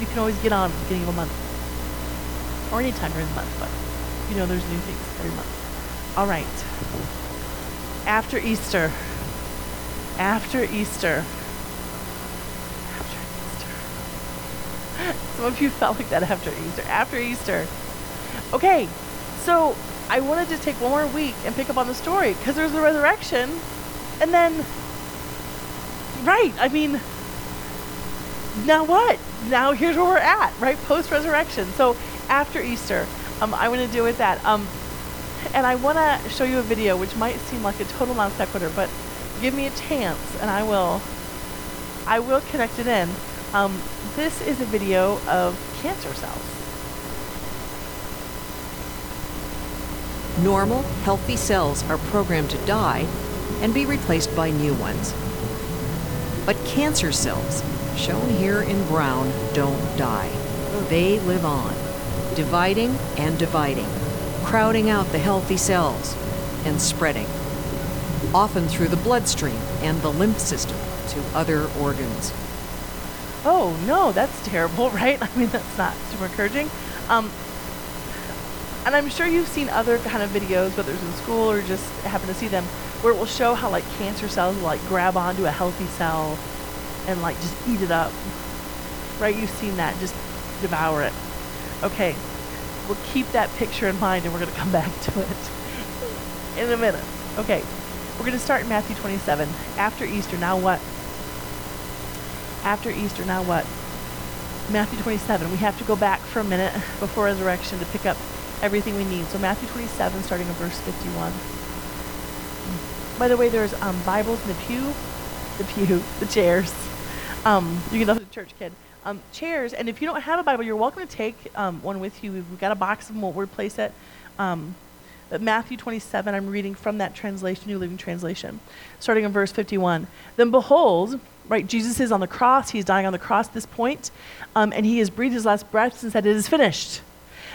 you can always get on at the beginning of a month. Or any time during the month, but you know there's new things every month. All right. After Easter. After Easter. After Easter. Some of you felt like that after Easter. After Easter. Okay, so I wanted to take one more week and pick up on the story because there's the resurrection. And then, right, I mean, now what? Now here's where we're at, right? Post resurrection. So after Easter, um, I want to deal with that. Um, and I want to show you a video which might seem like a total non sequitur, but give me a chance and I will, I will connect it in. Um, this is a video of cancer cells. Normal, healthy cells are programmed to die and be replaced by new ones. But cancer cells, shown here in brown, don't die. They live on, dividing and dividing, crowding out the healthy cells and spreading, often through the bloodstream and the lymph system to other organs. Oh no, that's terrible, right? I mean, that's not super encouraging. Um, and I'm sure you've seen other kind of videos, whether it's in school or just happen to see them, where it will show how like cancer cells will like grab onto a healthy cell and like just eat it up. Right? You've seen that, just devour it. Okay, we'll keep that picture in mind and we're going to come back to it in a minute. Okay, we're going to start in Matthew 27. After Easter, now what? After Easter, now what? Matthew 27. We have to go back for a minute before resurrection to pick up everything we need. So Matthew 27, starting in verse 51. By the way, there's um, Bibles in the pew, the pew, the chairs. Um, you can the church kid. Um, chairs, and if you don't have a Bible, you're welcome to take um, one with you. We've got a box of them. We'll replace it. Um, Matthew 27, I'm reading from that translation, New Living Translation, starting in verse 51. Then behold, right, Jesus is on the cross. He's dying on the cross at this point, um, and he has breathed his last breaths and said, It is finished.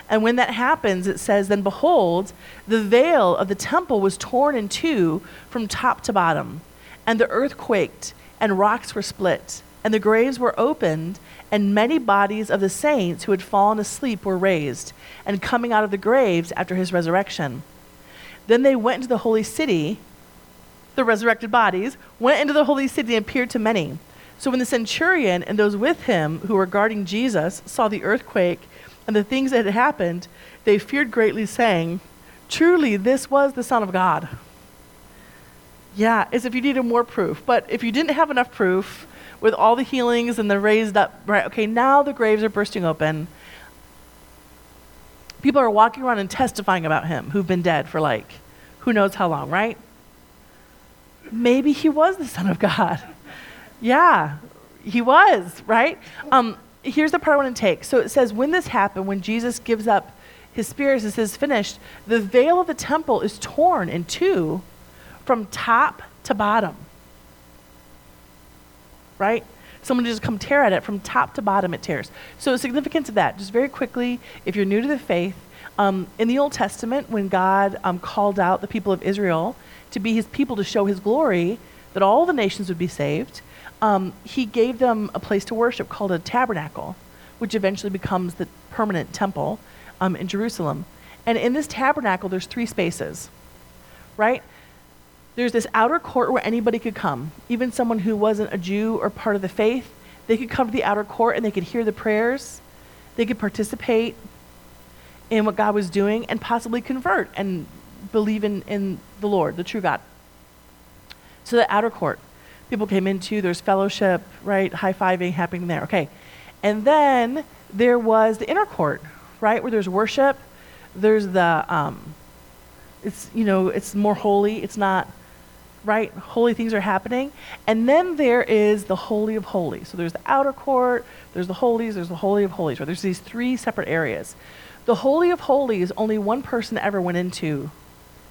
And when that happens, it says, Then behold, the veil of the temple was torn in two from top to bottom, and the earth quaked, and rocks were split, and the graves were opened, and many bodies of the saints who had fallen asleep were raised, and coming out of the graves after his resurrection. Then they went into the holy city, the resurrected bodies, went into the holy city and appeared to many. So when the centurion and those with him who were guarding Jesus saw the earthquake and the things that had happened, they feared greatly, saying, Truly, this was the Son of God. Yeah, as if you needed more proof. But if you didn't have enough proof with all the healings and the raised up, right, okay, now the graves are bursting open. People are walking around and testifying about him who've been dead for like who knows how long, right? Maybe he was the Son of God. yeah, he was, right? Um, here's the part I want to take. So it says, when this happened, when Jesus gives up his spirit, it says, finished, the veil of the temple is torn in two from top to bottom. Right? Someone just come tear at it from top to bottom, it tears. So, the significance of that, just very quickly, if you're new to the faith, um, in the Old Testament, when God um, called out the people of Israel to be his people to show his glory, that all the nations would be saved, um, he gave them a place to worship called a tabernacle, which eventually becomes the permanent temple um, in Jerusalem. And in this tabernacle, there's three spaces, right? There's this outer court where anybody could come, even someone who wasn't a Jew or part of the faith. They could come to the outer court and they could hear the prayers. They could participate in what God was doing and possibly convert and believe in, in the Lord, the true God. So the outer court people came into. There's fellowship, right? High fiving happening there. Okay. And then there was the inner court, right? Where there's worship. There's the, um, it's, you know, it's more holy. It's not, right? Holy things are happening. And then there is the Holy of Holies. So there's the outer court, there's the holies, there's the Holy of Holies, right? There's these three separate areas. The Holy of Holies, only one person ever went into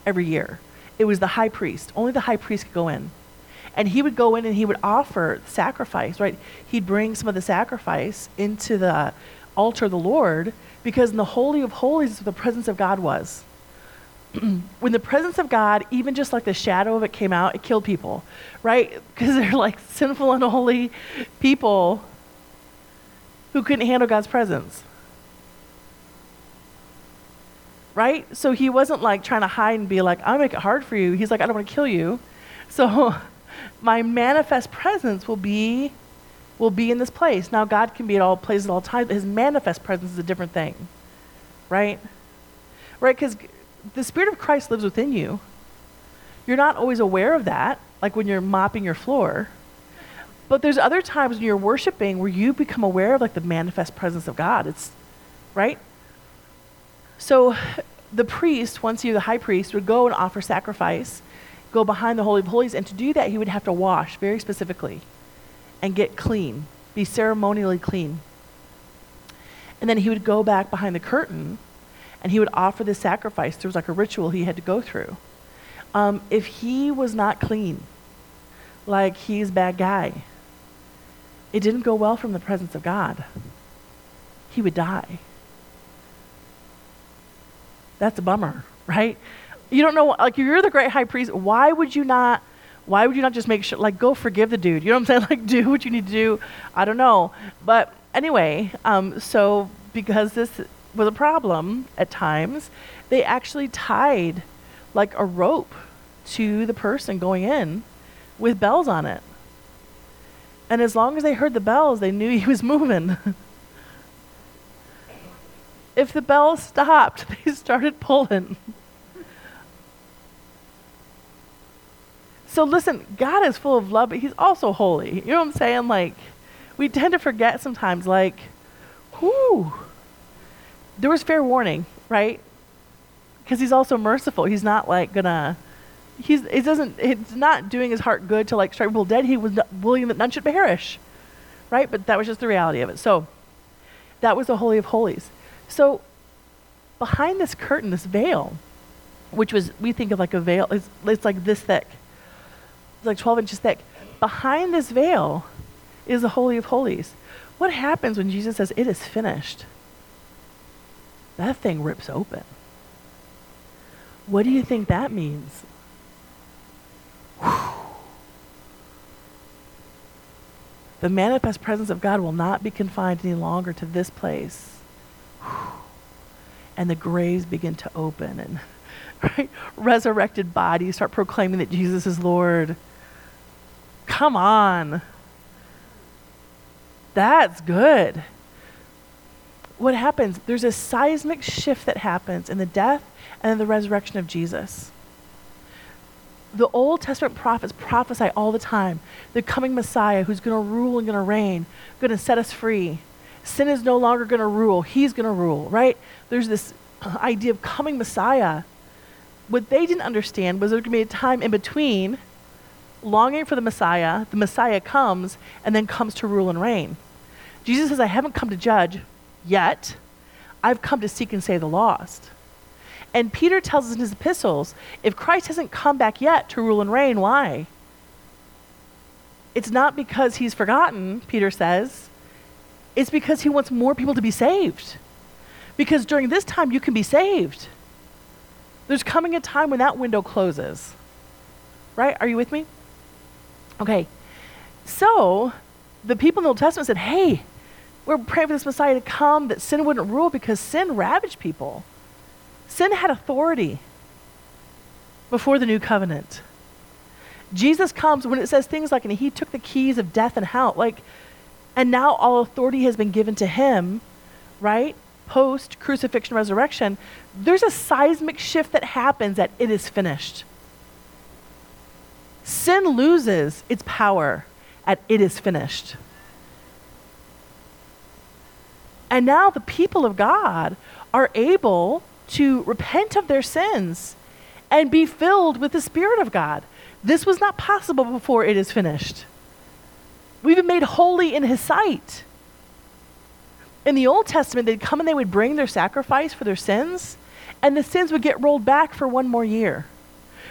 every year. It was the high priest. Only the high priest could go in and he would go in and he would offer sacrifice, right? He'd bring some of the sacrifice into the altar of the Lord because in the Holy of Holies the presence of God was. when the presence of God, even just like the shadow of it came out, it killed people, right? Because they're like sinful and holy people. who couldn't handle God's presence. Right? So he wasn't like trying to hide and be like, I'll make it hard for you. He's like, I don't want to kill you. So my manifest presence will be will be in this place. Now God can be at all places at all times, but his manifest presence is a different thing. Right? Right? Because the Spirit of Christ lives within you. You're not always aware of that, like when you're mopping your floor. But there's other times when you're worshiping where you become aware of like the manifest presence of God. It's right? So the priest, once he the high priest, would go and offer sacrifice, go behind the Holy of Holies, and to do that he would have to wash very specifically and get clean, be ceremonially clean. And then he would go back behind the curtain and he would offer the sacrifice. There was like a ritual he had to go through. Um, if he was not clean, like he's bad guy, it didn't go well from the presence of God. He would die. That's a bummer, right? You don't know, like, you're the great high priest. Why would you not? Why would you not just make sure, like, go forgive the dude? You know what I'm saying? Like, do what you need to do. I don't know. But anyway, um, so because this was a problem at times, they actually tied like a rope to the person going in with bells on it. And as long as they heard the bells, they knew he was moving. if the bells stopped, they started pulling. so listen, God is full of love, but he's also holy. You know what I'm saying? Like, we tend to forget sometimes, like, whoo. There was fair warning, right? Because he's also merciful. He's not like gonna he's it doesn't it's not doing his heart good to like strike people dead. He was not willing that none should perish, right? But that was just the reality of it. So that was the holy of holies. So behind this curtain, this veil, which was we think of like a veil, it's, it's like this thick, it's like 12 inches thick. Behind this veil is the holy of holies. What happens when Jesus says it is finished? That thing rips open. What do you think that means? The manifest presence of God will not be confined any longer to this place. And the graves begin to open and right? resurrected bodies start proclaiming that Jesus is Lord. Come on. That's good. What happens? There's a seismic shift that happens in the death and the resurrection of Jesus the Old Testament prophets prophesy all the time the coming Messiah who's going to rule and going to reign, going to set us free. Sin is no longer going to rule, he's going to rule, right? There's this idea of coming Messiah. What they didn't understand was there's going to be a time in between longing for the Messiah, the Messiah comes, and then comes to rule and reign. Jesus says, I haven't come to judge yet, I've come to seek and save the lost. And Peter tells us in his epistles if Christ hasn't come back yet to rule and reign, why? It's not because he's forgotten, Peter says. It's because he wants more people to be saved. Because during this time, you can be saved. There's coming a time when that window closes. Right? Are you with me? Okay. So, the people in the Old Testament said, hey, we're praying for this Messiah to come, that sin wouldn't rule because sin ravaged people. Sin had authority before the new covenant. Jesus comes when it says things like, and he took the keys of death and hell, like, and now all authority has been given to him, right? Post crucifixion, resurrection. There's a seismic shift that happens that it is finished. Sin loses its power at it is finished. And now the people of God are able to repent of their sins and be filled with the Spirit of God. This was not possible before it is finished. We've been made holy in His sight. In the Old Testament, they'd come and they would bring their sacrifice for their sins, and the sins would get rolled back for one more year.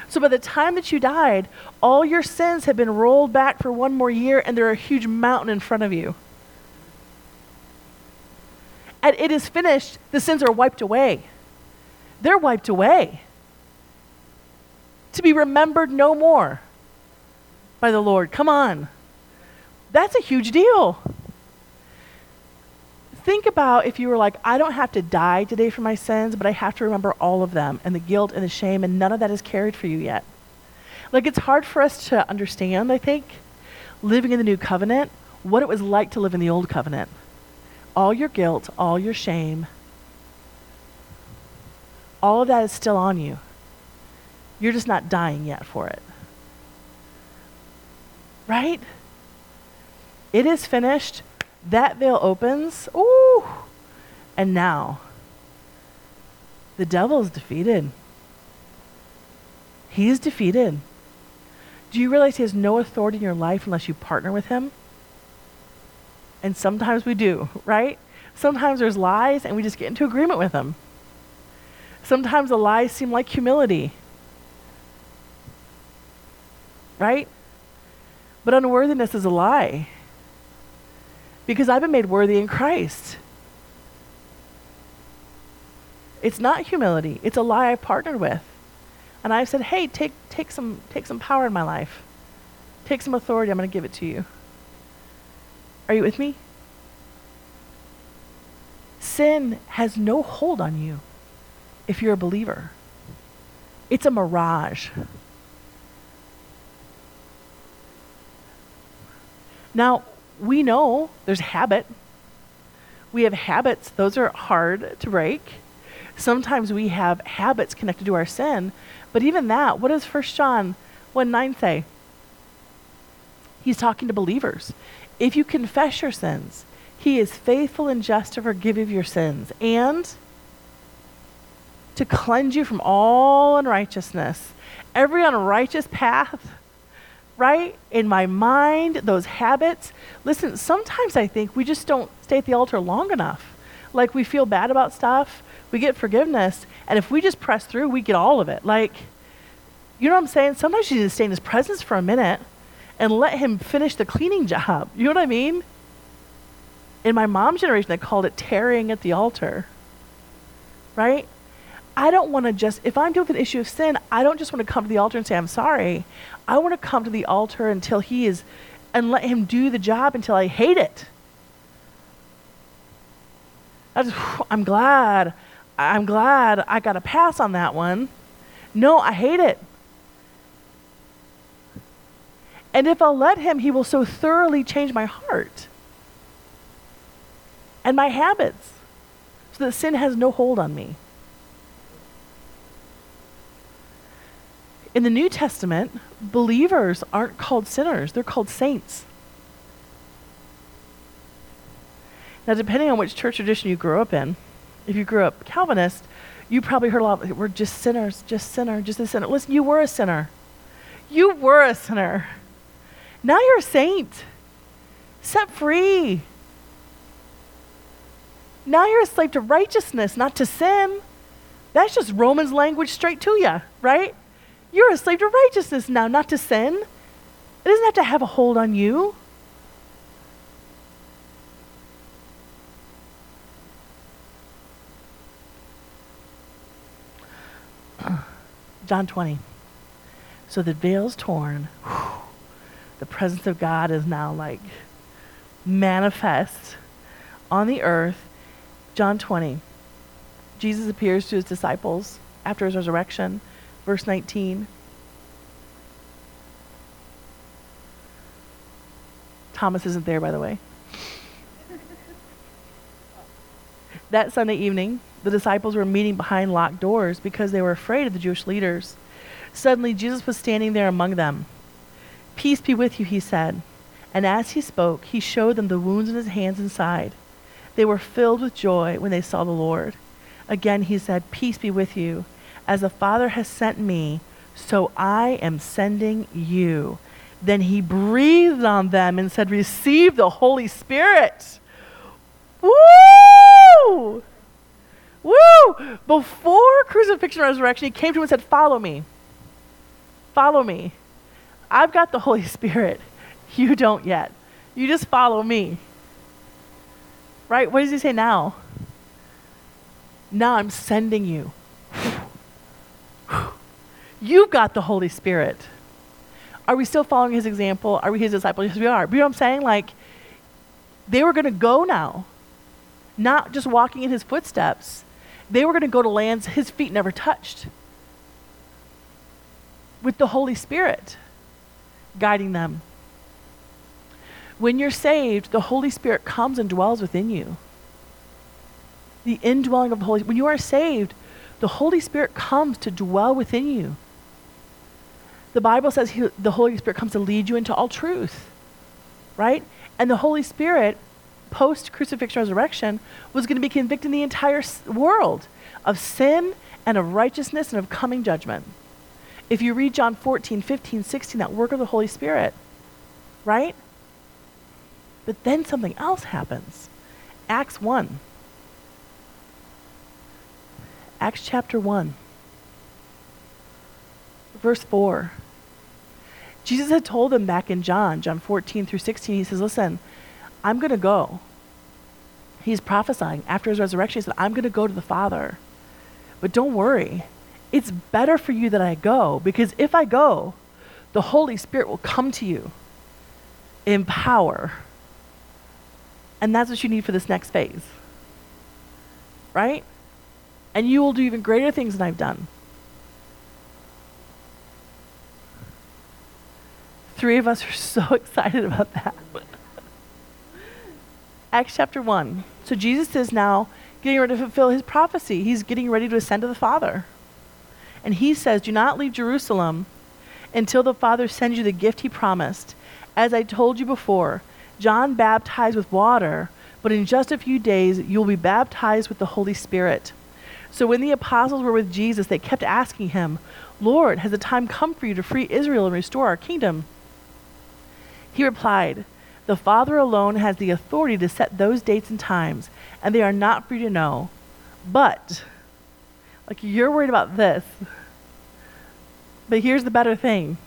So by the time that you died, all your sins have been rolled back for one more year, and they're a huge mountain in front of you. And it is finished, the sins are wiped away they're wiped away to be remembered no more by the Lord. Come on. That's a huge deal. think about if you were like, I don't have to die today for my sins, but I have to remember all of them and the guilt and the shame, and none of that is carried for you yet. Like, it's hard for us to understand, I think, living in the new covenant, what it was like to live in the old covenant. All your guilt, all your shame, all of that is still on you. You're just not dying yet for it. Right? It is finished. That veil opens. Ooh. And now, the devil is defeated. He's defeated. Do you realize he has no authority in your life unless you partner with him? And sometimes we do, right? Sometimes there's lies and we just get into agreement with them. Sometimes the lies seem like humility, right? But unworthiness is a lie because I've been made worthy in Christ. It's not humility, it's a lie I've partnered with. And I've said, hey, take, take, some, take some power in my life. Take some authority. I'm going to give it to you. Are you with me? Sin has no hold on you if you're a believer. It's a mirage. Now, we know there's habit. We have habits, those are hard to break. Sometimes we have habits connected to our sin, but even that, what does 1 John 1 9 say? He's talking to believers. If you confess your sins, he is faithful and just to forgive you your sins and to cleanse you from all unrighteousness. Every unrighteous path, right? In my mind, those habits. Listen, sometimes I think we just don't stay at the altar long enough. Like we feel bad about stuff, we get forgiveness, and if we just press through, we get all of it. Like, you know what I'm saying? Sometimes you need to stay in his presence for a minute and let him finish the cleaning job. You know what I mean? In my mom's generation, they called it tarrying at the altar. Right? I don't want to just, if I'm dealing with an issue of sin, I don't just want to come to the altar and say, I'm sorry. I want to come to the altar until he is, and let him do the job until I hate it. I just, I'm glad. I'm glad I got a pass on that one. No, I hate it. And if I'll let him, he will so thoroughly change my heart and my habits so that sin has no hold on me. In the New Testament, believers aren't called sinners, they're called saints. Now, depending on which church tradition you grew up in, if you grew up Calvinist, you probably heard a lot of, we're just sinners, just sinner, just a sinner. Listen, you were a sinner. You were a sinner. Now you're a saint, set free. Now you're a slave to righteousness, not to sin. That's just Romans language straight to you, right? You're a slave to righteousness now, not to sin. It doesn't have to have a hold on you. John 20. So the veil's torn. The presence of God is now like manifest on the earth. John 20. Jesus appears to his disciples after his resurrection. Verse 19. Thomas isn't there, by the way. that Sunday evening, the disciples were meeting behind locked doors because they were afraid of the Jewish leaders. Suddenly, Jesus was standing there among them. Peace be with you, he said. And as he spoke, he showed them the wounds in his hands and side. They were filled with joy when they saw the Lord. Again, he said, Peace be with you. As the Father has sent me, so I am sending you. Then he breathed on them and said, Receive the Holy Spirit. Woo! Woo! Before crucifixion and resurrection, he came to him and said, Follow me. Follow me. I've got the Holy Spirit. You don't yet. You just follow me. Right? What does he say now? Now I'm sending you. You've got the Holy Spirit. Are we still following his example? Are we his disciples? Yes, we are. You know what I'm saying? Like, they were going to go now. not just walking in his footsteps, they were going to go to lands his feet never touched with the Holy Spirit guiding them. When you're saved, the Holy Spirit comes and dwells within you. The indwelling of the Holy When you are saved, the Holy Spirit comes to dwell within you. The Bible says he, the Holy Spirit comes to lead you into all truth, right? And the Holy Spirit, post crucifixion resurrection, was going to be convicting the entire world of sin and of righteousness and of coming judgment. If you read John 14, 15, 16, that work of the Holy Spirit, right? But then something else happens. Acts 1. Acts chapter 1, verse 4. Jesus had told them back in John, John 14 through 16, he says, Listen, I'm going to go. He's prophesying after his resurrection. He said, I'm going to go to the Father. But don't worry. It's better for you that I go because if I go, the Holy Spirit will come to you in power. And that's what you need for this next phase. Right? And you will do even greater things than I've done. Three of us are so excited about that. Acts chapter 1. So Jesus is now getting ready to fulfill his prophecy. He's getting ready to ascend to the Father. And he says, Do not leave Jerusalem until the Father sends you the gift he promised. As I told you before, John baptized with water, but in just a few days you will be baptized with the Holy Spirit. So when the apostles were with Jesus, they kept asking him, Lord, has the time come for you to free Israel and restore our kingdom? He replied, The Father alone has the authority to set those dates and times, and they are not for you to know. But, like, you're worried about this. But here's the better thing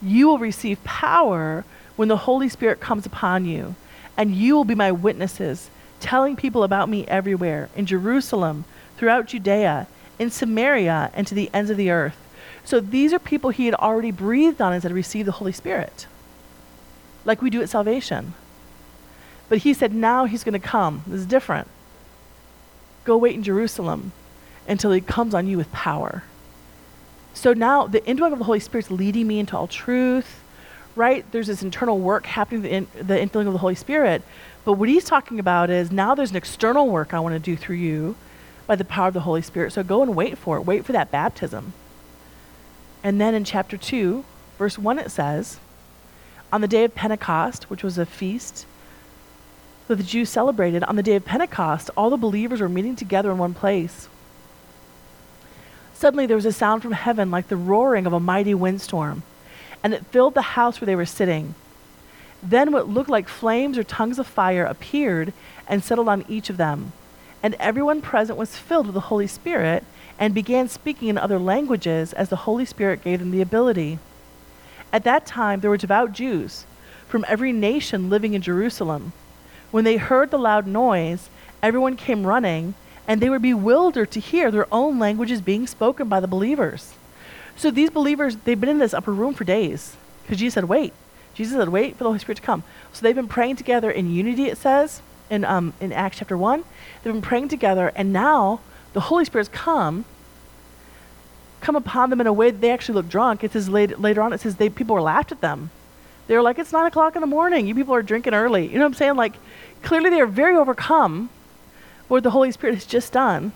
you will receive power when the Holy Spirit comes upon you, and you will be my witnesses, telling people about me everywhere in Jerusalem throughout Judea, in Samaria, and to the ends of the earth. So these are people he had already breathed on as had received the Holy Spirit, like we do at salvation. But he said, now he's going to come. This is different. Go wait in Jerusalem until he comes on you with power. So now the indwelling of the Holy Spirit is leading me into all truth, right? There's this internal work happening, the, in, the indwelling of the Holy Spirit. But what he's talking about is now there's an external work I want to do through you by the power of the Holy Spirit. So go and wait for it. Wait for that baptism. And then in chapter 2, verse 1, it says, On the day of Pentecost, which was a feast that the Jews celebrated, on the day of Pentecost, all the believers were meeting together in one place. Suddenly there was a sound from heaven like the roaring of a mighty windstorm, and it filled the house where they were sitting. Then what looked like flames or tongues of fire appeared and settled on each of them and everyone present was filled with the Holy Spirit and began speaking in other languages as the Holy Spirit gave them the ability. At that time, there were devout Jews from every nation living in Jerusalem. When they heard the loud noise, everyone came running, and they were bewildered to hear their own languages being spoken by the believers. So these believers, they've been in this upper room for days because Jesus said, wait. Jesus said, wait for the Holy Spirit to come. So they've been praying together in unity, it says, in, um, in Acts chapter 1. They've been praying together, and now the Holy Spirit's come, come upon them in a way that they actually look drunk. It says later, later on, it says they, people were laughed at them. They were like, it's 9 o'clock in the morning. You people are drinking early. You know what I'm saying? Like, clearly they are very overcome what the Holy Spirit has just done.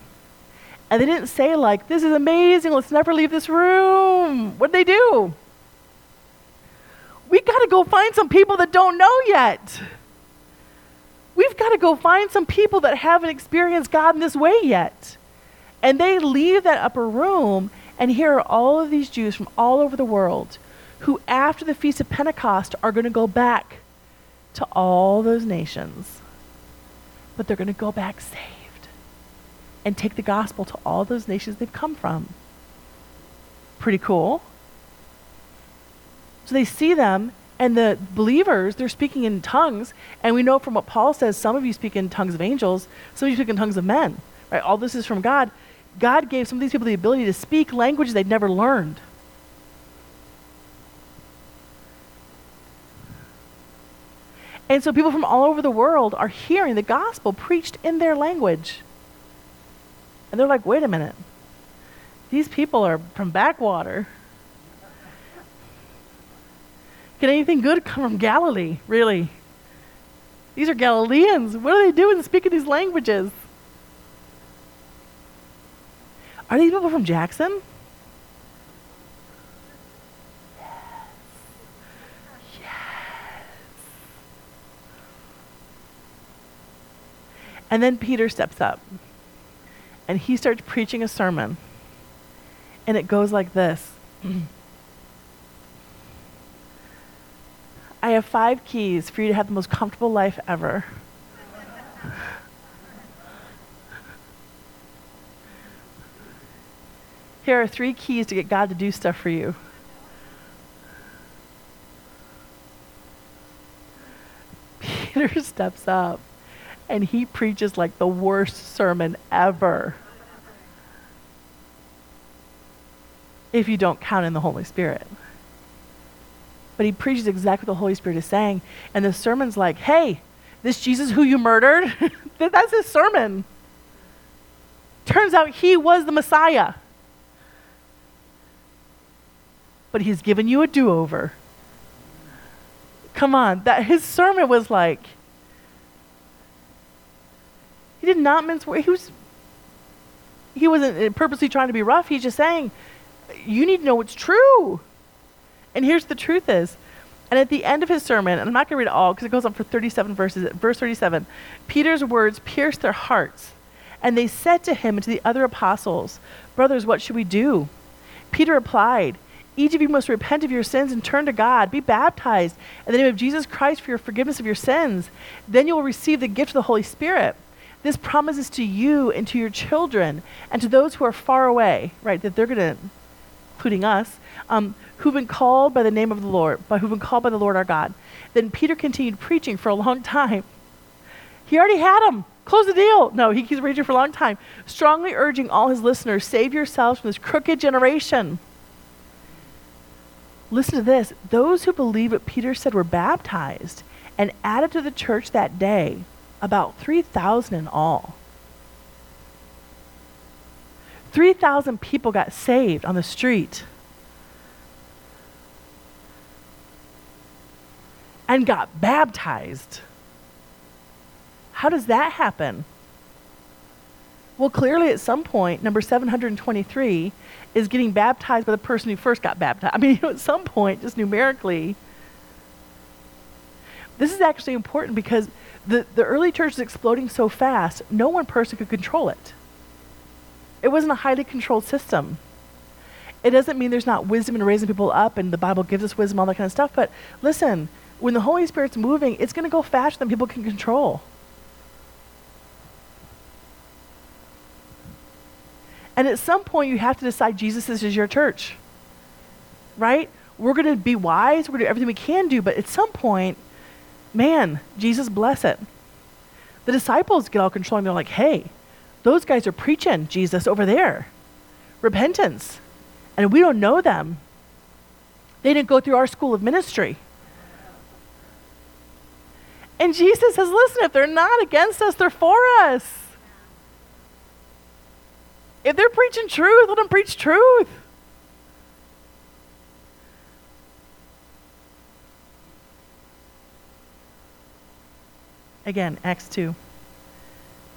And they didn't say, like, this is amazing. Let's never leave this room. What did they do? We got to go find some people that don't know yet. We've got to go find some people that haven't experienced God in this way yet. And they leave that upper room, and here are all of these Jews from all over the world who, after the Feast of Pentecost, are going to go back to all those nations. But they're going to go back saved and take the gospel to all those nations they've come from. Pretty cool. So they see them and the believers, they're speaking in tongues. And we know from what Paul says, some of you speak in tongues of angels, some of you speak in tongues of men. Right? All this is from God. God gave some of these people the ability to speak languages they'd never learned. And so people from all over the world are hearing the gospel preached in their language. And they're like, wait a minute. These people are from backwater. Can anything good come from Galilee, really? These are Galileans. What are they doing speaking these languages? Are these people from Jackson? And then Peter steps up and he starts preaching a sermon. And it goes like this I have five keys for you to have the most comfortable life ever. Here are three keys to get God to do stuff for you. Peter steps up and he preaches like the worst sermon ever. If you don't count in the Holy Spirit. But he preaches exactly what the Holy Spirit is saying. And the sermon's like, hey, this Jesus who you murdered, that's his sermon. Turns out he was the Messiah. But he's given you a do over. Come on, that his sermon was like, he did not mince words. He was he wasn't uh, purposely trying to be rough. He's just saying, you need to know what's true. And here's the truth is, and at the end of his sermon, and I'm not going to read it all because it goes on for 37 verses. Verse 37, Peter's words pierced their hearts, and they said to him and to the other apostles, Brothers, what should we do? Peter replied, Each of you must repent of your sins and turn to God. Be baptized in the name of Jesus Christ for your forgiveness of your sins. Then you will receive the gift of the Holy Spirit. This promises to you and to your children and to those who are far away, right? That they're going to, including us, um, who've been called by the name of the Lord, by who've been called by the Lord our God. Then Peter continued preaching for a long time. He already had them. Close the deal. No, he keeps preaching for a long time, strongly urging all his listeners, save yourselves from this crooked generation. Listen to this. Those who believed what Peter said were baptized and added to the church that day about 3,000 in all. 3,000 people got saved on the street and got baptized. How does that happen? Well, clearly, at some point, number 723 is getting baptized by the person who first got baptized. I mean, at some point, just numerically, this is actually important because the, the early church is exploding so fast, no one person could control it. It wasn't a highly controlled system. It doesn't mean there's not wisdom in raising people up and the Bible gives us wisdom, all that kind of stuff. But listen, when the Holy Spirit's moving, it's going to go faster than people can control. And at some point, you have to decide Jesus this is your church. Right? We're going to be wise. We're going to do everything we can do. But at some point, man, Jesus bless it. The disciples get all controlling. They're like, hey, those guys are preaching Jesus over there. Repentance. And we don't know them. They didn't go through our school of ministry. And Jesus says, listen, if they're not against us, they're for us. If they're preaching truth, let them preach truth. Again, Acts 2.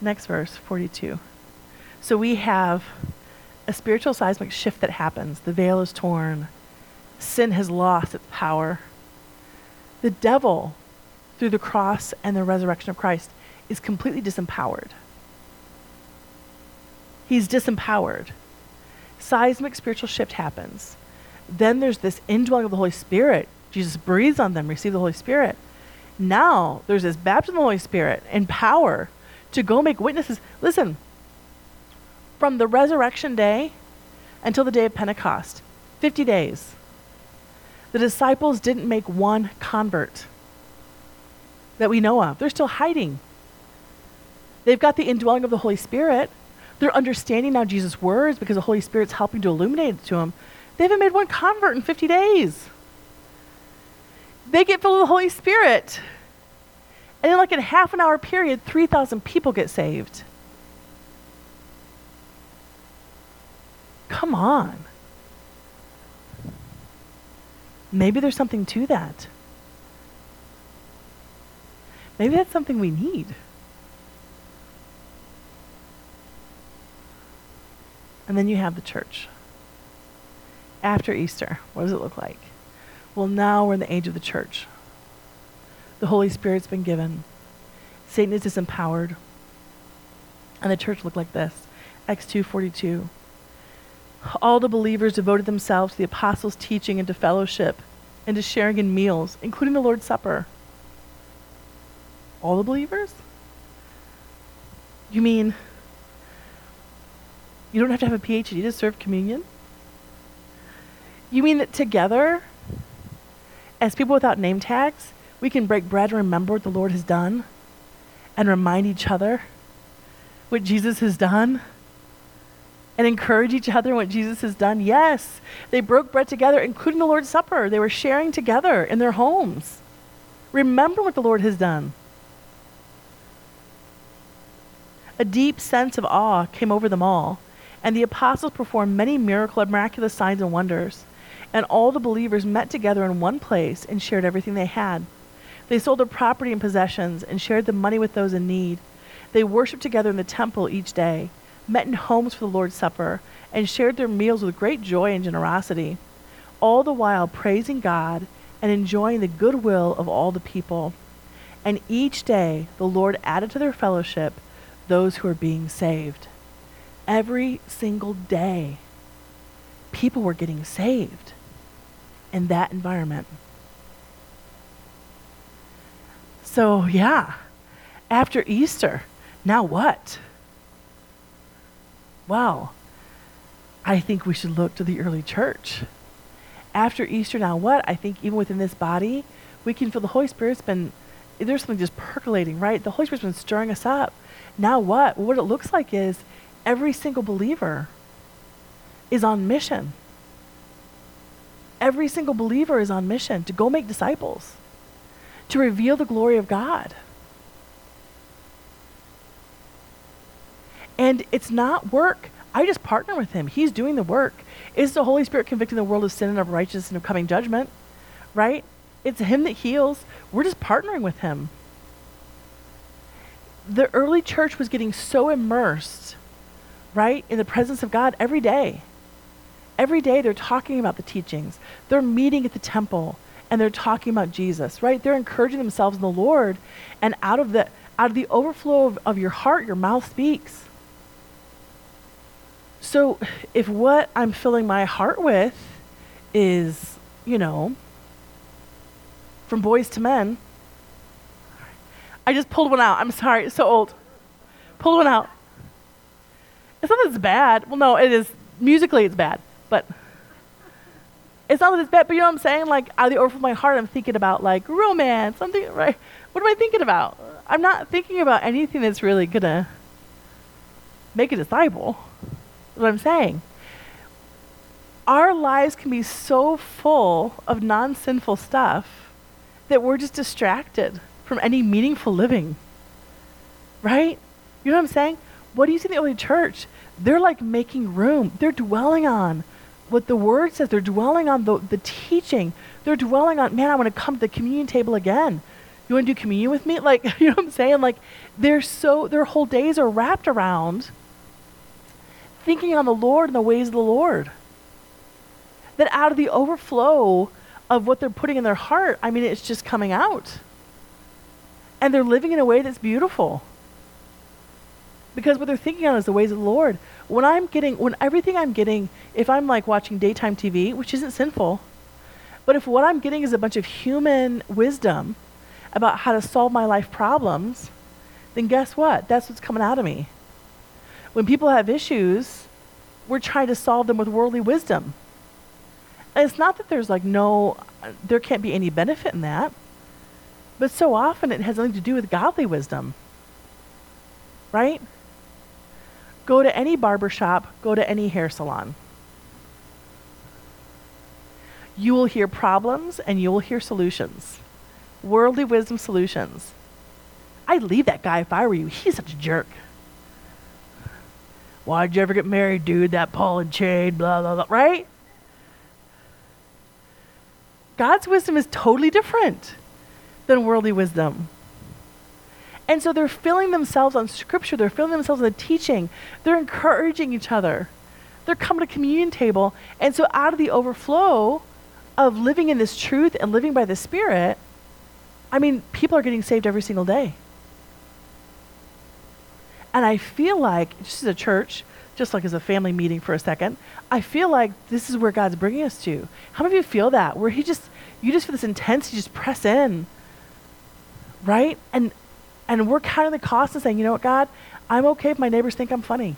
Next verse, 42. So we have a spiritual seismic shift that happens. The veil is torn. Sin has lost its power. The devil, through the cross and the resurrection of Christ, is completely disempowered. He's disempowered. Seismic spiritual shift happens. Then there's this indwelling of the Holy Spirit. Jesus breathes on them, receive the Holy Spirit. Now there's this baptism of the Holy Spirit and power to go make witnesses. Listen, from the resurrection day until the day of Pentecost, 50 days, the disciples didn't make one convert that we know of. They're still hiding. They've got the indwelling of the Holy Spirit. They're understanding now Jesus' words because the Holy Spirit's helping to illuminate it to them. They haven't made one convert in 50 days. They get filled with the Holy Spirit. And in like a half an hour period, 3,000 people get saved. Come on. Maybe there's something to that. Maybe that's something we need. And then you have the church. After Easter, what does it look like? Well, now we're in the age of the church. The Holy Spirit's been given. Satan is disempowered. And the church looked like this. Acts 2:42. All the believers devoted themselves to the apostles' teaching and to fellowship and to sharing in meals, including the Lord's Supper. All the believers? You mean you don't have to have a PhD to serve communion? You mean that together, as people without name tags, we can break bread and remember what the Lord has done and remind each other what Jesus has done and encourage each other in what Jesus has done? Yes. They broke bread together, including the Lord's Supper. They were sharing together in their homes. Remember what the Lord has done. A deep sense of awe came over them all, and the apostles performed many miracle miraculous signs and wonders. And all the believers met together in one place and shared everything they had. They sold their property and possessions and shared the money with those in need. They worshiped together in the temple each day, met in homes for the Lord's Supper, and shared their meals with great joy and generosity, all the while praising God and enjoying the goodwill of all the people. And each day the Lord added to their fellowship those who were being saved. Every single day, people were getting saved in that environment. So, yeah, after Easter, now what? Well, I think we should look to the early church. After Easter, now what? I think even within this body, we can feel the Holy Spirit's been, there's something just percolating, right? The Holy Spirit's been stirring us up. Now what? What it looks like is every single believer is on mission. Every single believer is on mission to go make disciples, to reveal the glory of God. And it's not work. I just partner with him. He's doing the work. Is the Holy Spirit convicting the world of sin and of righteousness and of coming judgment? Right? It's him that heals. We're just partnering with him. The early church was getting so immersed, right, in the presence of God every day. Every day they're talking about the teachings. They're meeting at the temple and they're talking about Jesus, right? They're encouraging themselves in the Lord, and out of the out of the overflow of, of your heart, your mouth speaks. So if what I'm filling my heart with is, you know, from Boyz II Men, I just pulled one out. I'm sorry, it's so old. Pulled one out. It's not that it's bad. Well, no, it is. Musically, it's bad, but it's not that it's bad. But you know what I'm saying? Like out of the overflow of my heart, I'm thinking about like romance. Something right. What am I thinking about? I'm not thinking about anything that's really gonna make a disciple what I'm saying. Our lives can be so full of non sinful stuff that we're just distracted from any meaningful living. Right? You know what I'm saying? What do you see in the early church? They're like making room, they're dwelling on what the word says, they're dwelling on the, the teaching, they're dwelling on, man, I want to come to the communion table again. You want to do communion with me? Like, you know what I'm saying? Like, they're so, their whole days are wrapped around thinking on the Lord and the ways of the Lord. That out of the overflow of what they're putting in their heart, I mean, it's just coming out. And they're living in a way that's beautiful. Because what they're thinking on is the ways of the Lord. When I'm getting, when everything I'm getting, if I'm like watching daytime TV, which isn't sinful, but if what I'm getting is a bunch of human wisdom about how to solve my life problems, then guess what? That's what's coming out of me. When people have issues, we're trying to solve them with worldly wisdom. And it's not that there's like no, there can't be any benefit in that, but so often it has nothing to do with godly wisdom. Right? Go to any barber shop, go to any hair salon. You will hear problems and you will hear solutions. Worldly wisdom solutions. I'd leave that guy if I were you. He's such a jerk. Why'd you ever get married, dude? That Paul and chain, blah, blah, blah, right? God's wisdom is totally different than worldly wisdom. And so they're filling themselves on scripture, they're filling themselves on the teaching, they're encouraging each other. They're coming to communion table. And so out of the overflow of living in this truth and living by the Spirit, I mean, people are getting saved every single day. And I feel like, just as a church, just like as a family meeting for a second, I feel like this is where God's bringing us to. How many of you feel that? Where He just, you just feel this intense, you just press in, right? And and we're counting the cost and saying, you know what, God, I'm okay if my neighbors think I'm funny.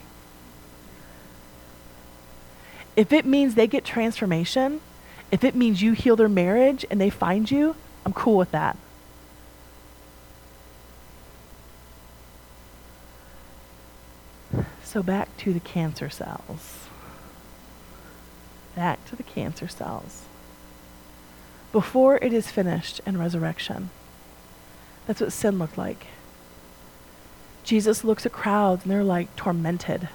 If it means they get transformation, if it means you heal their marriage and they find you, I'm cool with that. So back to the cancer cells. Back to the cancer cells. Before it is finished in resurrection, that's what sin looked like. Jesus looks at crowds and they're like tormented.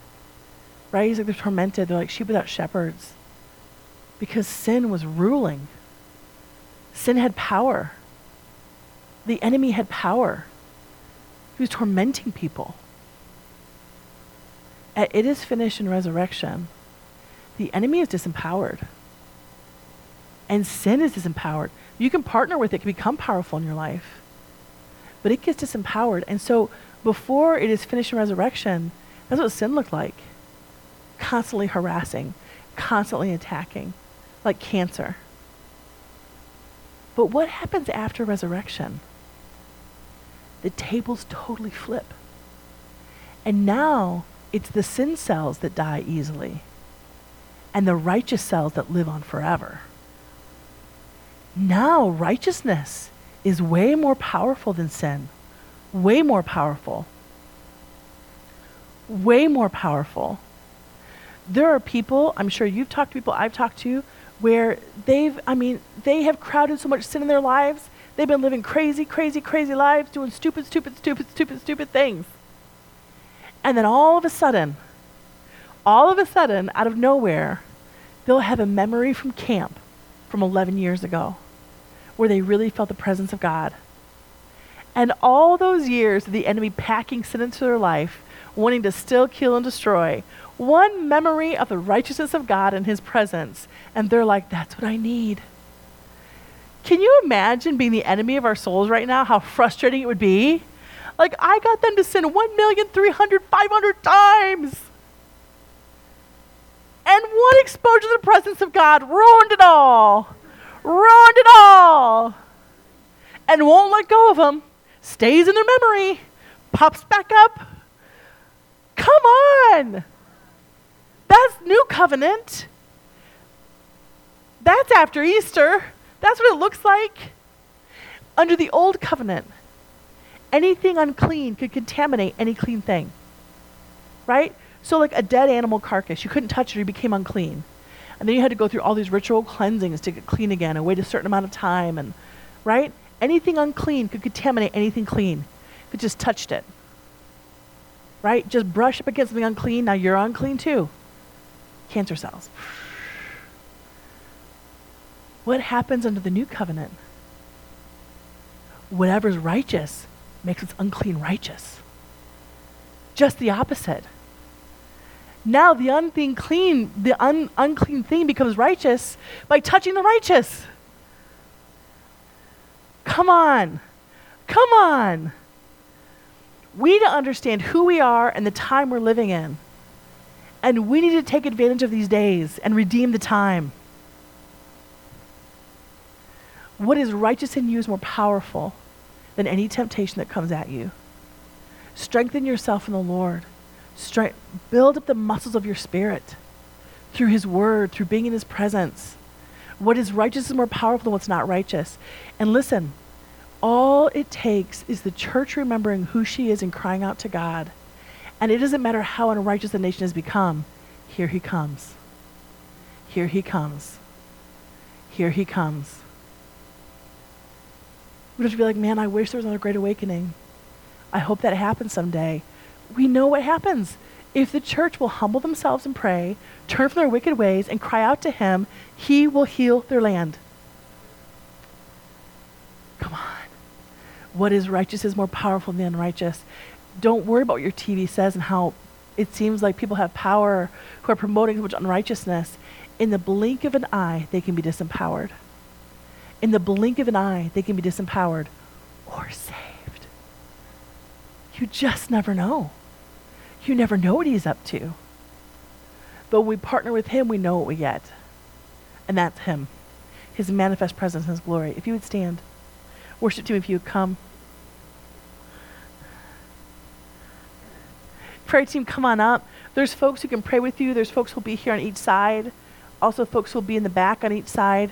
Right? He's like, they're tormented. They're like sheep without shepherds. Because sin was ruling. Sin had power. The enemy had power. He was tormenting people it is finished in resurrection, the enemy is disempowered. And sin is disempowered. You can partner with it, it can become powerful in your life. But it gets disempowered. And so before it is finished in resurrection, that's what sin looked like. Constantly harassing, constantly attacking, like cancer. But what happens after resurrection? The tables totally flip. And now it's the sin cells that die easily and the righteous cells that live on forever. Now, righteousness is way more powerful than sin. Way more powerful. Way more powerful. There are people, I'm sure you've talked to people I've talked to, where they've, I mean, they have crowded so much sin in their lives. They've been living crazy, crazy, crazy lives, doing stupid, stupid, stupid, stupid, stupid things. And then all of a sudden, all of a sudden, out of nowhere, they'll have a memory from camp from 11 years ago where they really felt the presence of God. And all those years of the enemy packing sin into their life, wanting to still kill and destroy, one memory of the righteousness of God and his presence, and they're like, that's what I need. Can you imagine being the enemy of our souls right now? How frustrating it would be like, I got them to sin 1,300,500 times. And one exposure to the presence of God ruined it all. Ruined it all. And won't let go of them. Stays in their memory. Pops back up. Come on. That's new covenant. That's after Easter. That's what it looks like. Under the old covenant, anything unclean could contaminate any clean thing. Right? So, like a dead animal carcass, you couldn't touch it or you became unclean. And then you had to go through all these ritual cleansings to get clean again and wait a certain amount of time. And, right? Anything unclean could contaminate anything clean if it just touched it. Right? Just brush up against something unclean, now you're unclean too. Cancer cells. What happens under the new covenant? Whatever's righteous makes us unclean righteous. Just the opposite. Now the unclean clean, the un- unclean thing becomes righteous by touching the righteous. Come on. Come on. We need to understand who we are and the time we're living in. And we need to take advantage of these days and redeem the time. What is righteous in you is more powerful than any temptation that comes at you. Strengthen yourself in the Lord. Build up the muscles of your spirit through His Word, through being in His presence. What is righteous is more powerful than what's not righteous. And listen, all it takes is the church remembering who she is and crying out to God. And it doesn't matter how unrighteous the nation has become. Here he comes. Here he comes. Here he comes. We just be like, man, I wish there was another great awakening. I hope that happens someday. We know what happens. If the church will humble themselves and pray, turn from their wicked ways, and cry out to Him, He will heal their land. Come on. What is righteous is more powerful than unrighteous. Don't worry about what your TV says and how it seems like people have power who are promoting so much unrighteousness. In the blink of an eye, they can be disempowered. In the blink of an eye, they can be disempowered or saved. You just never know. You never know what he's up to. But when we partner with him, we know what we get. And that's him, his manifest presence his glory. If you would stand, worship team, if you would come. Prayer team, come on up. There's folks who can pray with you. There's folks who'll be here on each side. Also, folks who'll be in the back on each side.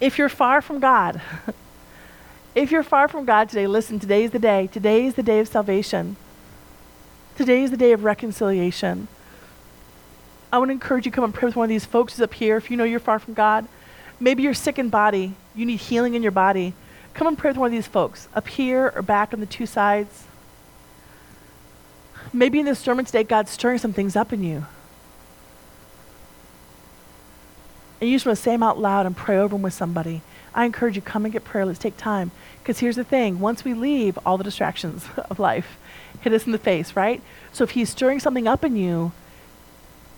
If you're far from God, if you're far from God today, listen, today is the day. Today is the day of salvation. Today is the day of reconciliation. I want to encourage you to come and pray with one of these folks who's up here if you know you're far from God. Maybe you're sick in body. You need healing in your body. Come and pray with one of these folks up here or back on the two sides. Maybe in this sermon today, God's stirring some things up in you. And you just want to say them out loud and pray over them with somebody. I encourage you, come and get prayer. Let's take time. Because here's the thing once we leave, all the distractions of life hit us in the face, right? So if He's stirring something up in you,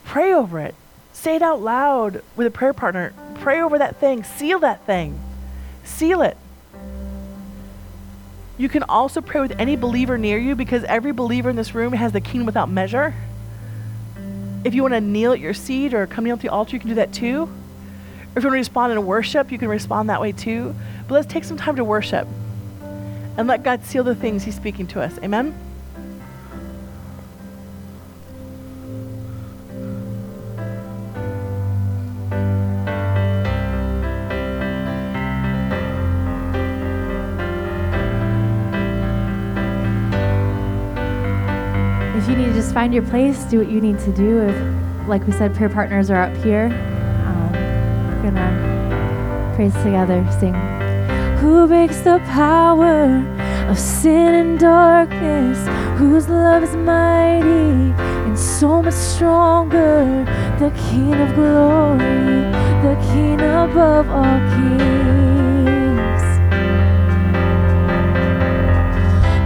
pray over it. Say it out loud with a prayer partner. Pray over that thing. Seal that thing. Seal it. You can also pray with any believer near you because every believer in this room has the kingdom without measure. If you want to kneel at your seat or come kneel at the altar, you can do that too. Or if you want to respond in worship, you can respond that way too. But let's take some time to worship and let God seal the things He's speaking to us. Amen? You need to just find your place, do what you need to do. If, like we said, prayer partners are up here. Um, we're gonna praise together, sing. Who breaks the power of sin and darkness? Whose love is mighty and so much stronger? The King of glory, the King above all kings.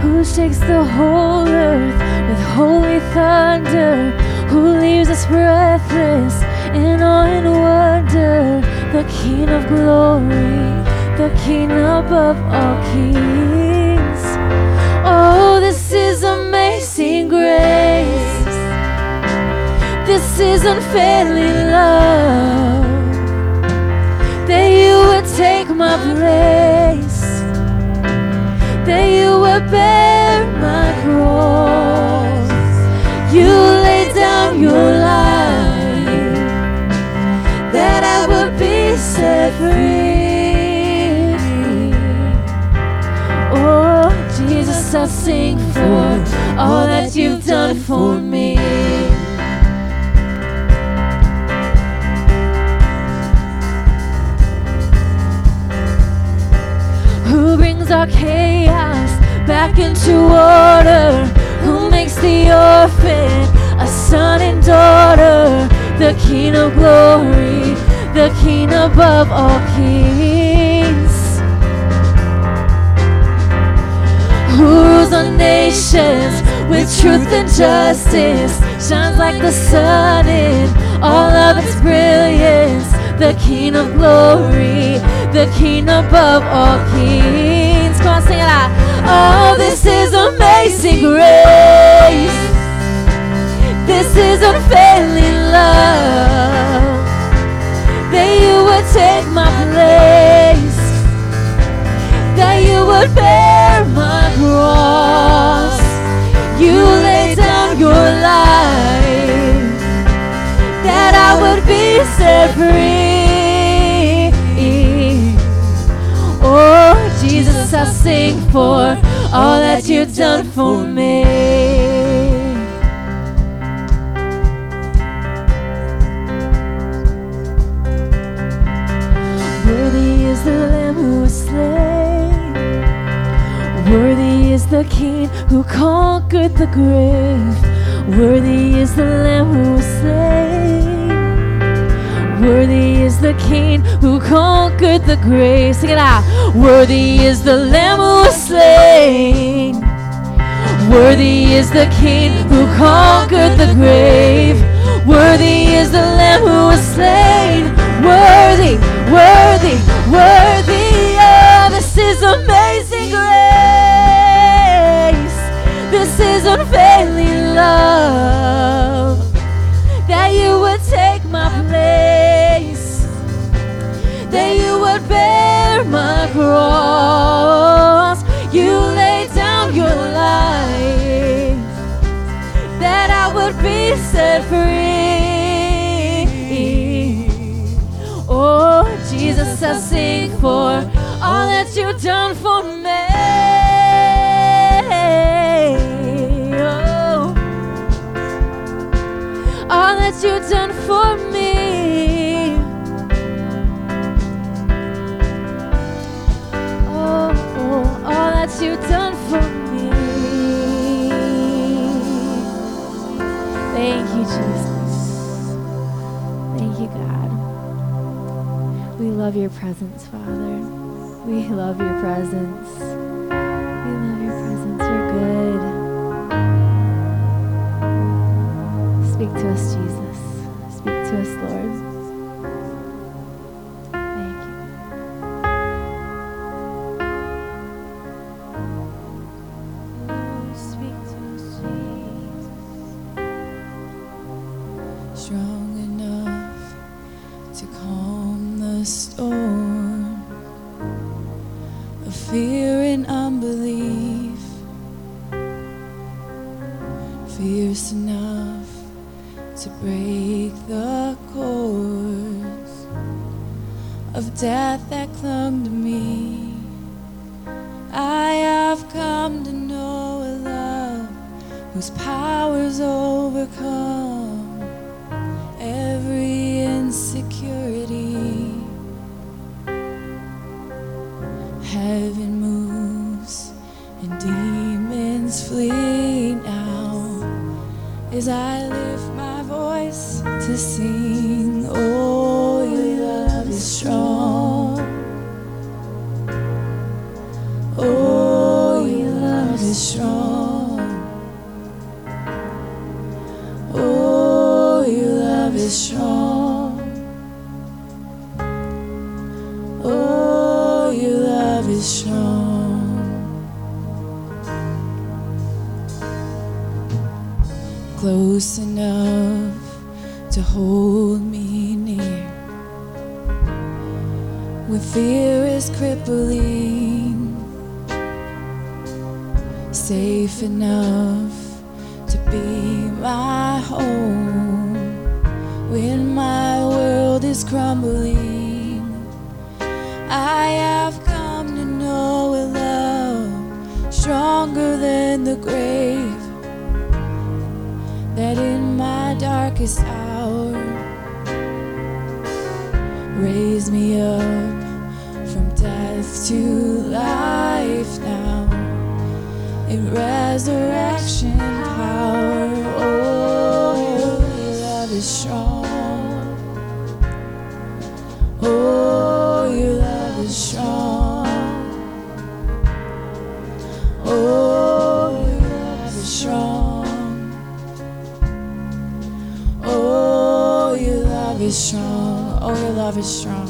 Who shakes the whole earth with holy thunder? Who leaves us breathless in awe and wonder? The King of glory, the King above all kings. Oh, this is amazing grace. This is unfailing love. That you would take my place that you would bear your life that I would be set free. Oh, Jesus, I sing for all that you've done for me. Who brings our chaos back into order? Who makes the orphan son and daughter? The King of glory, the King above all kings. Who rules on nations with truth and justice? Shines like the sun in all of its brilliance. The King of glory, the King above all kings. Come on, sing it out. Oh, this is amazing grace. This is unfailing love. That you would take my place. That you would bear my cross. You laid down your life. That I would be set free. Oh, Jesus, I sing for all that you've done for me. The King who conquered the grave. Worthy is the Lamb who was slain. Worthy is the King who conquered the grave. Sing it out. Worthy is the Lamb who was slain. Worthy is the King who conquered the grave. Worthy is the Lamb who was slain. Worthy, worthy, worthy. Oh, this is amazing This is unfailing love. That you would take my place. That you would bear my cross. You laid down your life. That I would be set free. Oh, Jesus, I sing for all that you've done for me. Love your presence, Father. We love your presence. We love your presence. You're good. Speak to us, Jesus. Is strong. Oh, your love is strong. Close enough to hold me near when fear is crippling. Safe enough crumbling. I have come to know a love stronger than the grave. That in my darkest hour raise me up from death to life now in resurrection is strong.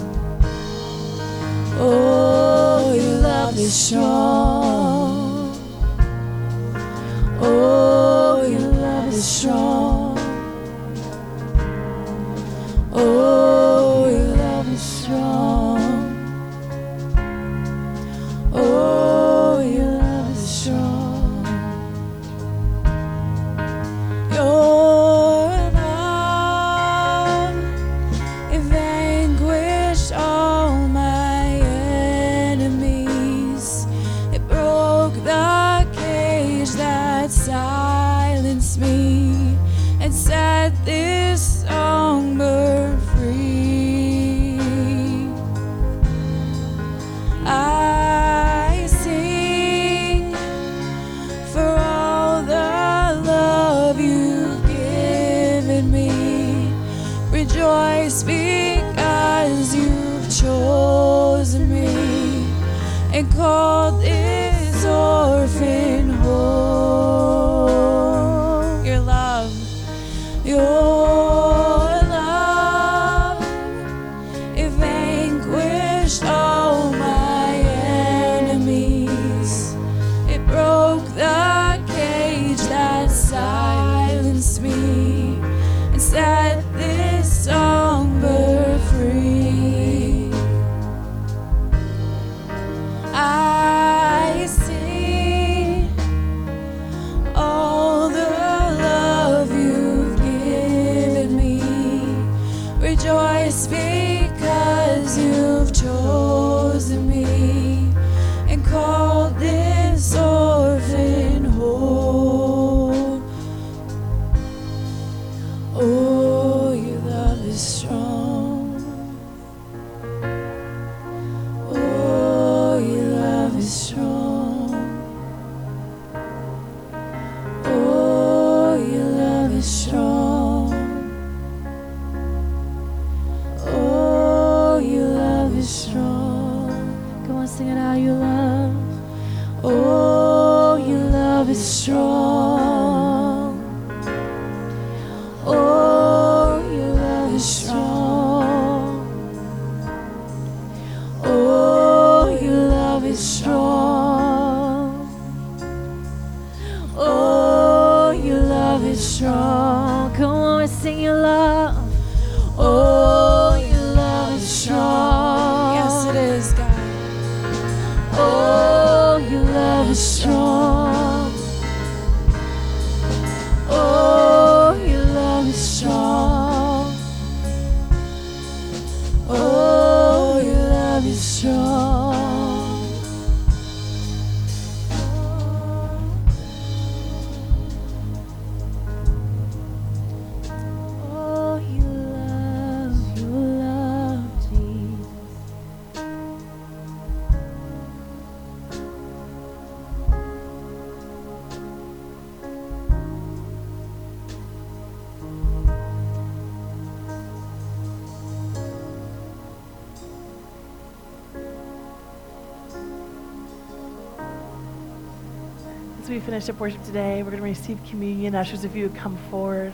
Finish up worship today, we're going to receive communion. Ushers, if you would come forward.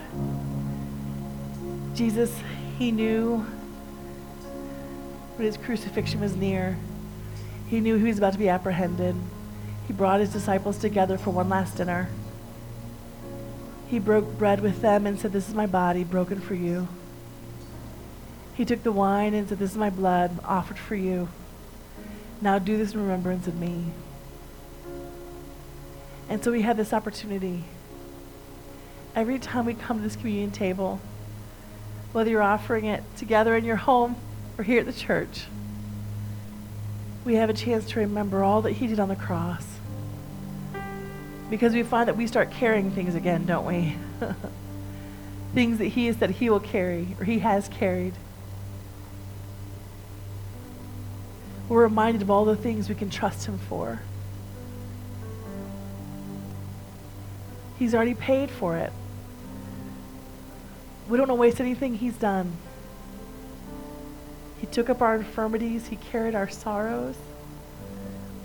Jesus, he knew when his crucifixion was near. He knew he was about to be apprehended. He brought his disciples together for one last dinner. He broke bread with them and said, This is my body broken for you. He took the wine and said, This is my blood offered for you. Now do this in remembrance of me. And so we have this opportunity. Every time we come to this communion table, whether you're offering it together in your home or here at the church, we have a chance to remember all that He did on the cross. Because we find that we start carrying things again, don't we? things that He has said He will carry or He has carried. We're reminded of all the things we can trust Him for. He's already paid for it. We don't want to waste anything He's done. He took up our infirmities, He carried our sorrows.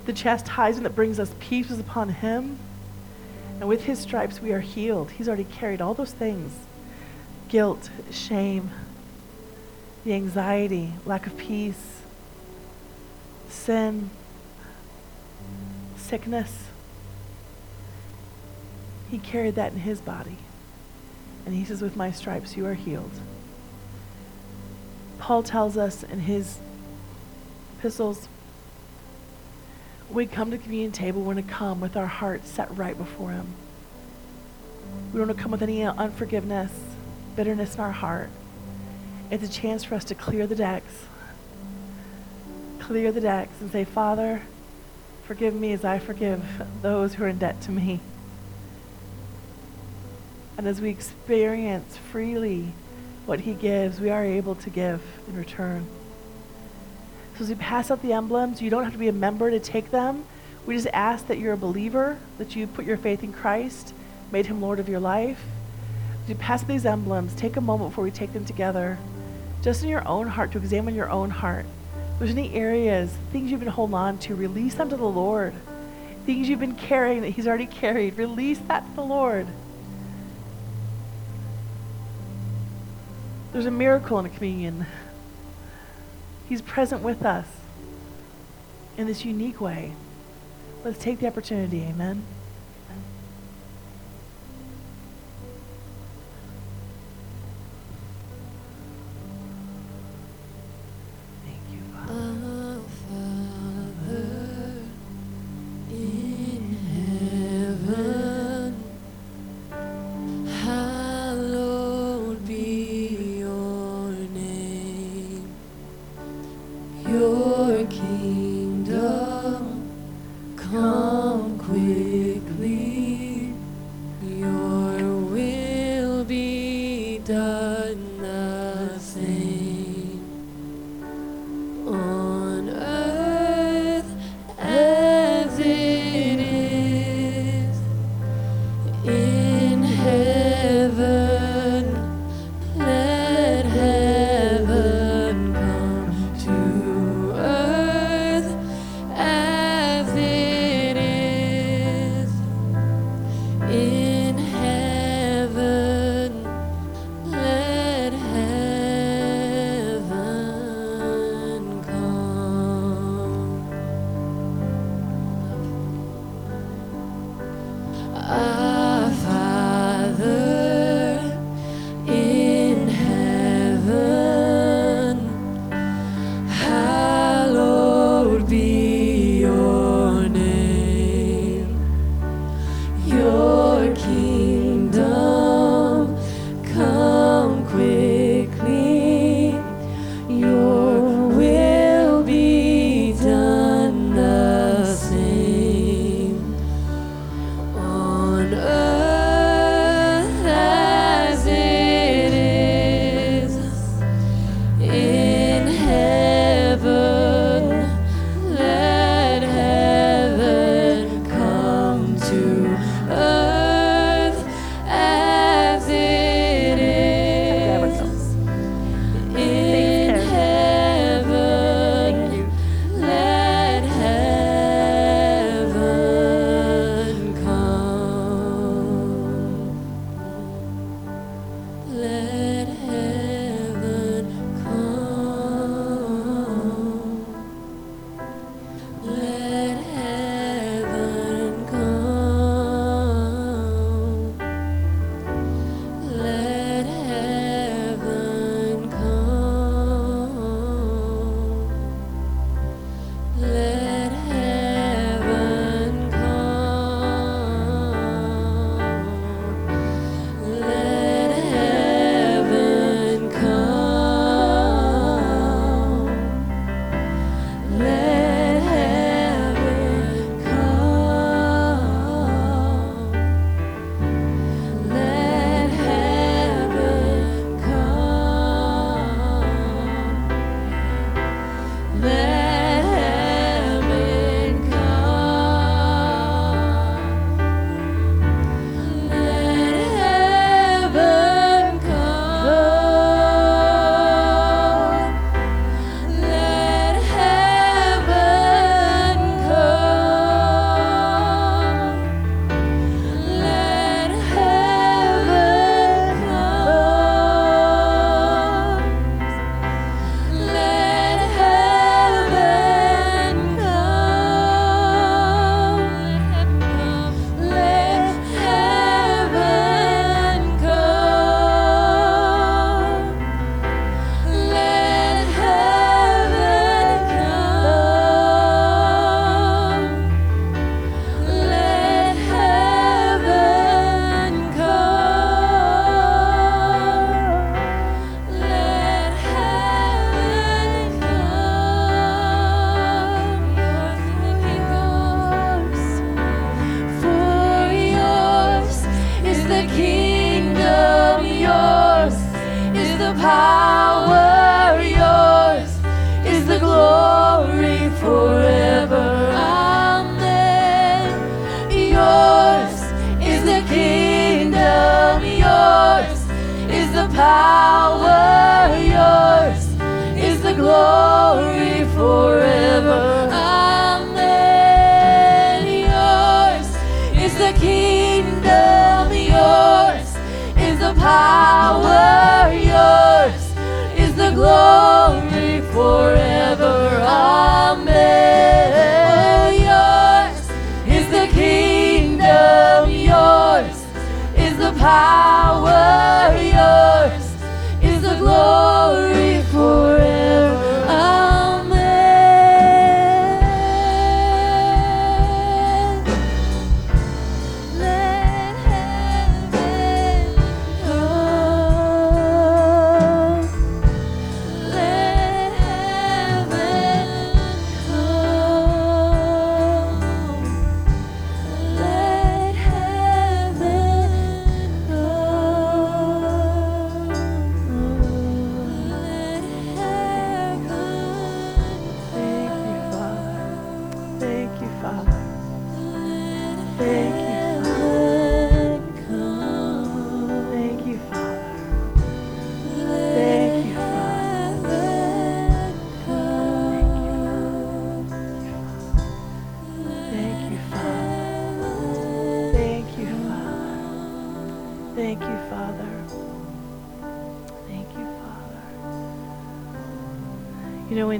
The chastisement that brings us peace is upon Him. And with His stripes, we are healed. He's already carried all those things guilt, shame, the anxiety, lack of peace, sin, sickness. He carried that in his body. And he says, With my stripes you are healed. Paul tells us in his epistles we come to the communion table, we to come with our hearts set right before him. We don't want to come with any unforgiveness, bitterness in our heart. It's a chance for us to clear the decks. Clear the decks and say, Father, forgive me as I forgive those who are in debt to me. And as we experience freely what He gives, we are able to give in return. So as we pass out the emblems, you don't have to be a member to take them. We just ask that you're a believer, that you put your faith in Christ, made Him Lord of your life. As you pass these emblems, take a moment before we take them together, just in your own heart, to examine your own heart. If there's any areas, things you've been holding on to, release them to the Lord. Things you've been carrying that He's already carried, release that to the Lord. There's a miracle in a communion. He's present with us in this unique way. Let's take the opportunity. Amen.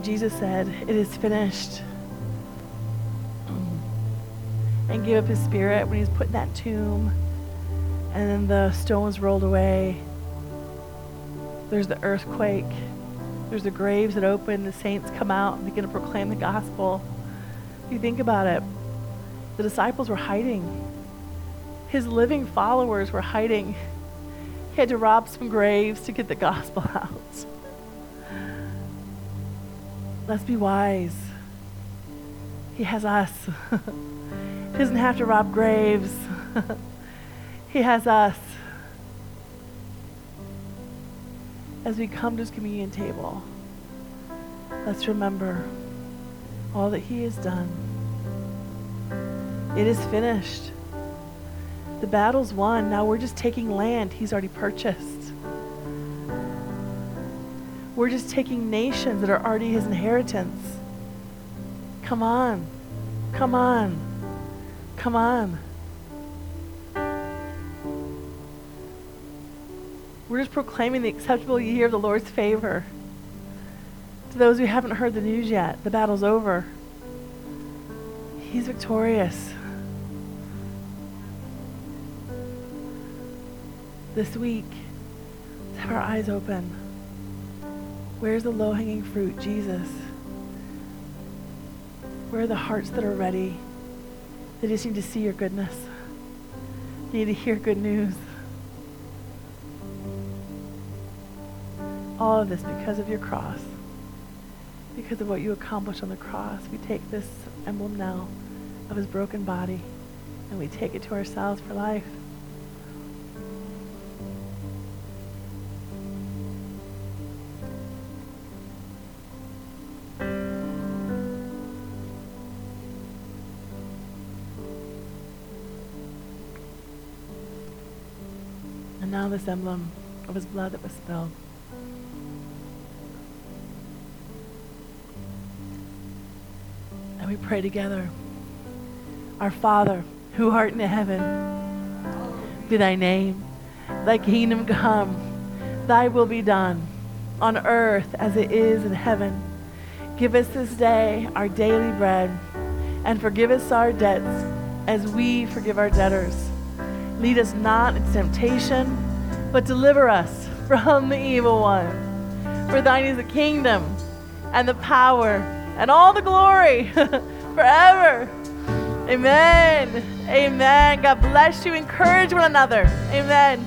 Jesus said, It is finished, and gave up his spirit when he was put in that tomb, and then the stones rolled away, there's the earthquake, there's the graves that open, the saints come out and begin to proclaim the gospel. If you think about it, the disciples were hiding. His living followers were hiding. He had to rob some graves to get the gospel out. Let's be wise. He has us. he doesn't have to rob graves. he has us. As we come to his communion table, let's remember all that he has done. It is finished. The battle's won. Now we're just taking land he's already purchased. We're just taking nations that are already his inheritance. Come on. Come on. Come on. We're just proclaiming the acceptable year of the Lord's favor. To those who haven't heard the news yet, the battle's over. He's victorious. This week, let's have our eyes open. Where's the low hanging fruit? Jesus. Where are the hearts that are ready? They just need to see your goodness. They need to hear good news. All of this because of your cross, because of what you accomplished on the cross. We take this emblem now of his broken body and we take it to ourselves for life. This emblem of his blood that was spilled. And we pray together. Our Father, who art in heaven, be thy name, thy kingdom come, thy will be done, on earth as it is in heaven. Give us this day our daily bread, and forgive us our debts as we forgive our debtors. Lead us not into temptation, but deliver us from the evil one. For thine is the kingdom, and the power, and all the glory forever. Amen. Amen. God bless you. Encourage one another. Amen.